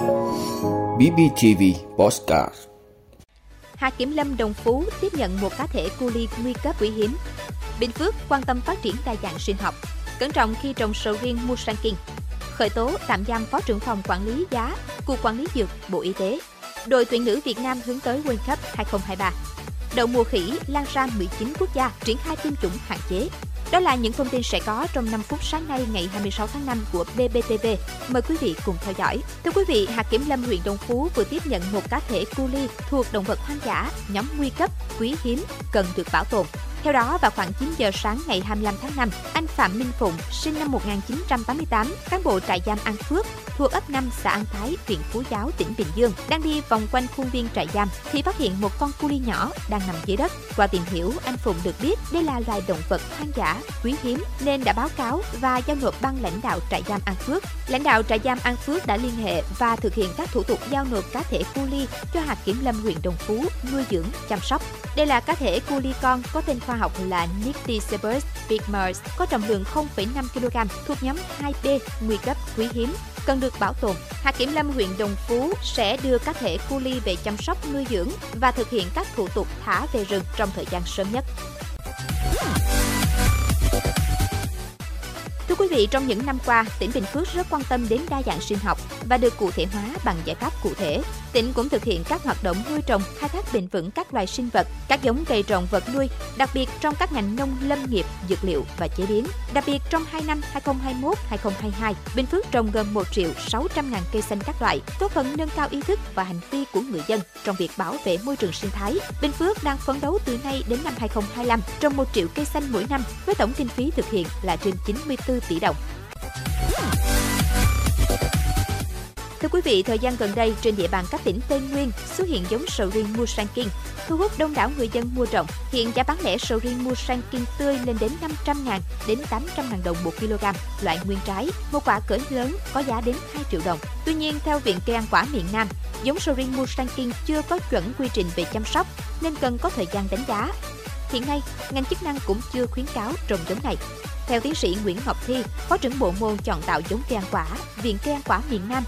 BBTV Postcard Hạt Kiểm lâm Đồng Phú tiếp nhận một cá thể cu ly nguy cấp quý hiếm. Bình Phước quan tâm phát triển đa dạng sinh học, cẩn trọng khi trồng sầu riêng Musanking. Khởi tố tạm giam Phó trưởng phòng quản lý giá, Cục Quản lý Dược, Bộ Y tế. Đội tuyển nữ Việt Nam hướng tới World Cup 2023. Đậu mùa khỉ lan ra 19 quốc gia triển khai tiêm chủng hạn chế. Đó là những thông tin sẽ có trong 5 phút sáng nay ngày 26 tháng 5 của BBTV. Mời quý vị cùng theo dõi. Thưa quý vị, hạt kiểm lâm huyện Đồng Phú vừa tiếp nhận một cá thể cu ly thuộc động vật hoang dã nhóm nguy cấp, quý hiếm, cần được bảo tồn. Theo đó, vào khoảng 9 giờ sáng ngày 25 tháng 5, anh Phạm Minh Phụng, sinh năm 1988, cán bộ trại giam An Phước, thuộc ấp 5 xã An Thái, huyện Phú Giáo, tỉnh Bình Dương, đang đi vòng quanh khuôn viên trại giam thì phát hiện một con cu ly nhỏ đang nằm dưới đất. Qua tìm hiểu, anh Phụng được biết đây là loài động vật hoang dã, quý hiếm nên đã báo cáo và giao nộp ban lãnh đạo trại giam An Phước. Lãnh đạo trại giam An Phước đã liên hệ và thực hiện các thủ tục giao nộp cá thể cu ly cho hạt kiểm lâm huyện Đồng Phú nuôi dưỡng, chăm sóc. Đây là cá thể cu ly con có tên khoa học là Nycticebus pygmaeus, có trọng lượng 0,5 kg, thuộc nhóm 2B, nguy cấp, quý hiếm, cần được bảo tồn. Hạt kiểm lâm huyện Đồng Phú sẽ đưa cá thể cu ly về chăm sóc nuôi dưỡng và thực hiện các thủ tục thả về rừng trong thời gian sớm nhất. Quý vị, trong những năm qua, tỉnh Bình Phước rất quan tâm đến đa dạng sinh học và được cụ thể hóa bằng giải pháp cụ thể. Tỉnh cũng thực hiện các hoạt động nuôi trồng, khai thác bền vững các loài sinh vật, các giống cây trồng vật nuôi, đặc biệt trong các ngành nông lâm nghiệp, dược liệu và chế biến. Đặc biệt trong 2 năm 2021-2022, Bình Phước trồng gần 1 triệu 600 ngàn cây xanh các loại, góp phần nâng cao ý thức và hành vi của người dân trong việc bảo vệ môi trường sinh thái. Bình Phước đang phấn đấu từ nay đến năm 2025 trồng 1 triệu cây xanh mỗi năm với tổng kinh phí thực hiện là trên 94 tỷ đồng. Thưa quý vị, thời gian gần đây trên địa bàn các tỉnh Tây Nguyên xuất hiện giống sầu riêng Musanking, thu hút đông đảo người dân mua trồng. Hiện giá bán lẻ sầu riêng Musanking tươi lên đến 500 ngàn đến 800 ngàn đồng một kg, loại nguyên trái, một quả cỡ lớn có giá đến 2 triệu đồng. Tuy nhiên, theo Viện Cây ăn quả miền Nam, giống sầu riêng Musanking chưa có chuẩn quy trình về chăm sóc nên cần có thời gian đánh giá. Hiện nay, ngành chức năng cũng chưa khuyến cáo trồng giống này. Theo tiến sĩ Nguyễn Ngọc Thi, Phó trưởng bộ môn chọn tạo giống cây ăn quả, Viện Cây ăn quả miền Nam,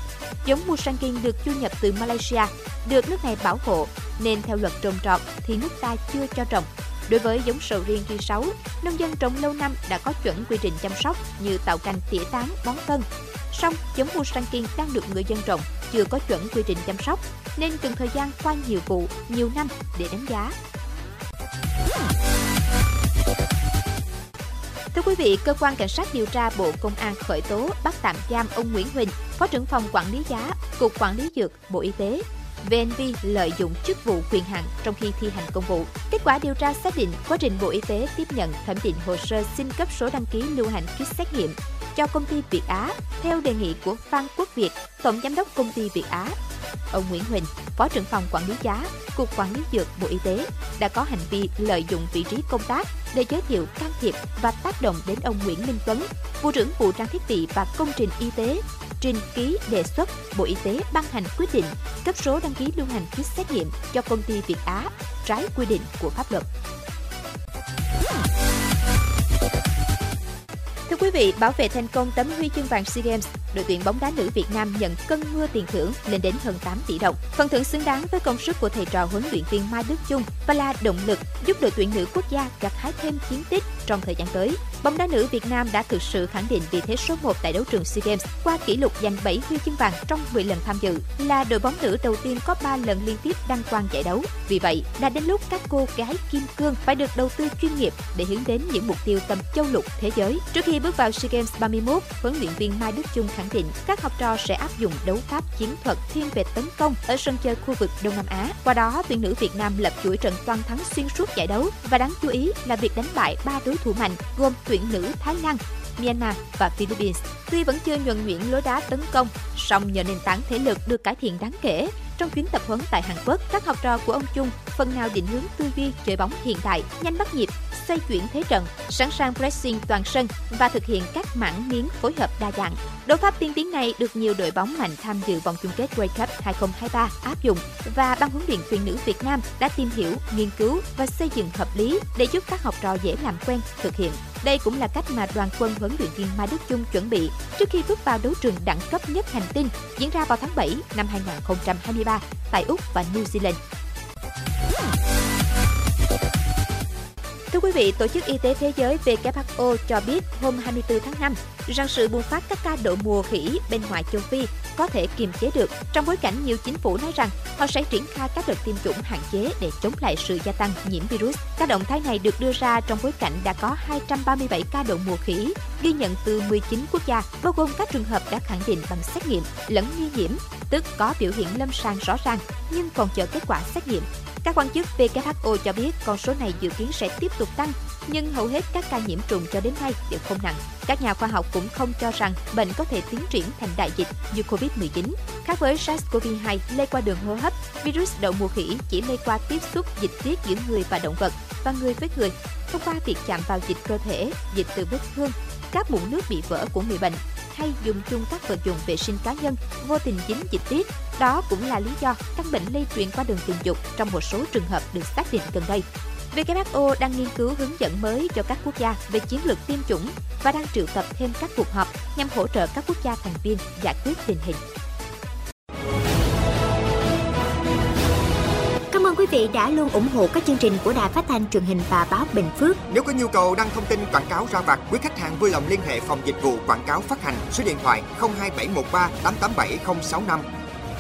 giống Musangking được du nhập từ Malaysia, được nước này bảo hộ, nên theo luật trồng trọt thì nước ta chưa cho trồng. Đối với giống sầu riêng ri 6, nông dân trồng lâu năm đã có chuẩn quy trình chăm sóc như tạo cành tỉa tán, bón phân. Song giống Musangking đang được người dân trồng chưa có chuẩn quy trình chăm sóc nên cần thời gian qua nhiều vụ, nhiều năm để đánh giá. Thưa quý vị, cơ quan cảnh sát điều tra Bộ Công an khởi tố bắt tạm giam ông Nguyễn Huỳnh, Phó trưởng phòng quản lý giá, Cục Quản lý dược, Bộ Y tế về hành vi lợi dụng chức vụ quyền hạn trong khi thi hành công vụ. Kết quả điều tra xác định quá trình Bộ Y tế tiếp nhận thẩm định hồ sơ xin cấp số đăng ký lưu hành kit xét nghiệm cho công ty Việt Á theo đề nghị của Phan Quốc Việt, Tổng Giám đốc công ty Việt Á. Ông Nguyễn Huỳnh, Phó trưởng phòng quản lý giá, Cục Quản lý Dược Bộ Y tế đã có hành vi lợi dụng vị trí công tác để giới thiệu can thiệp và tác động đến ông Nguyễn Minh Tuấn, Vụ trưởng Vụ trang thiết bị và công trình y tế, trình ký đề xuất Bộ Y tế ban hành quyết định cấp số đăng ký lưu hành kit xét nghiệm cho công ty Việt Á trái quy định của pháp luật. Thưa quý vị, bảo vệ thành công tấm huy chương vàng SEA Games, đội tuyển bóng đá nữ Việt Nam nhận cân mưa tiền thưởng lên đến hơn 8 tỷ đồng. Phần thưởng xứng đáng với công sức của thầy trò huấn luyện viên Mai Đức Chung và là động lực giúp đội tuyển nữ quốc gia gặt hái thêm chiến tích trong thời gian tới. Bóng đá nữ Việt Nam đã thực sự khẳng định vị thế số 1 tại đấu trường SEA Games qua kỷ lục giành 7 huy chương vàng trong 10 lần tham dự, là đội bóng nữ đầu tiên có 3 lần liên tiếp đăng quang giải đấu. Vì vậy, đã đến lúc các cô gái kim cương phải được đầu tư chuyên nghiệp để hướng đến những mục tiêu tầm châu lục thế giới. Trước khi bước vào SEA Games 31, huấn luyện viên Mai Đức Chung khẳng định các học trò sẽ áp dụng đấu pháp chiến thuật thiên về tấn công ở sân chơi khu vực Đông Nam Á. Qua đó, tuyển nữ Việt Nam lập chuỗi trận toàn thắng xuyên suốt giải đấu và đáng chú ý là việc đánh bại ba đối thủ mạnh gồm tuyển nữ Thái Lan, Myanmar và Philippines. Tuy vẫn chưa nhuần nhuyễn lối đá tấn công, song nhờ nền tảng thể lực được cải thiện đáng kể, trong chuyến tập huấn tại Hàn Quốc, các học trò của ông Chung phần nào định hướng tư duy chơi bóng hiện đại, nhanh bắt nhịp, xoay chuyển thế trận, sẵn sàng pressing toàn sân và thực hiện các mảng miếng phối hợp đa dạng. Đấu pháp tiên tiến này được nhiều đội bóng mạnh tham dự vòng chung kết World Cup 2023 áp dụng và ban huấn luyện viên nữ Việt Nam đã tìm hiểu, nghiên cứu và xây dựng hợp lý để giúp các học trò dễ làm quen, thực hiện. Đây cũng là cách mà đoàn quân huấn luyện viên Mai Đức Chung chuẩn bị trước khi bước vào đấu trường đẳng cấp nhất hành tinh diễn ra vào tháng 7 năm 2023 tại Úc và New Zealand. Thưa quý vị, Tổ chức Y tế Thế giới WHO cho biết hôm 24 tháng 5 rằng sự bùng phát các ca đậu mùa khỉ bên ngoài châu Phi có thể kiềm chế được trong bối cảnh nhiều chính phủ nói rằng họ sẽ triển khai các đợt tiêm chủng hạn chế để chống lại sự gia tăng nhiễm virus. Các động thái này được đưa ra trong bối cảnh đã có 237 ca đậu mùa khỉ ghi nhận từ 19 quốc gia, bao gồm các trường hợp đã khẳng định bằng xét nghiệm lẫn nghi nhiễm, tức có biểu hiện lâm sàng rõ ràng nhưng còn chờ kết quả xét nghiệm các quan chức WHO cho biết con số này dự kiến sẽ tiếp tục tăng, nhưng hầu hết các ca nhiễm trùng cho đến nay đều không nặng. Các nhà khoa học cũng không cho rằng bệnh có thể tiến triển thành đại dịch như COVID-19. Khác với SARS-CoV-2 lây qua đường hô hấp, virus đậu mùa khỉ chỉ lây qua tiếp xúc dịch tiết giữa người và động vật và người với người thông qua việc chạm vào dịch cơ thể, dịch từ vết thương, các mụn nước bị vỡ của người bệnh hay dùng chung các vật dụng vệ sinh cá nhân vô tình dính dịch tiết. Đó cũng là lý do căn bệnh lây truyền qua đường tình dục trong một số trường hợp được xác định gần đây. WHO đang nghiên cứu hướng dẫn mới cho các quốc gia về chiến lược tiêm chủng và đang triệu tập thêm các cuộc họp nhằm hỗ trợ các quốc gia thành viên giải quyết tình hình. ơn quý vị đã luôn ủng hộ các chương trình của Đài Phát thanh truyền hình và báo Bình Phước. Nếu có nhu cầu đăng thông tin quảng cáo ra vặt, quý khách hàng vui lòng liên hệ phòng dịch vụ quảng cáo phát hành số điện thoại 02713 887065.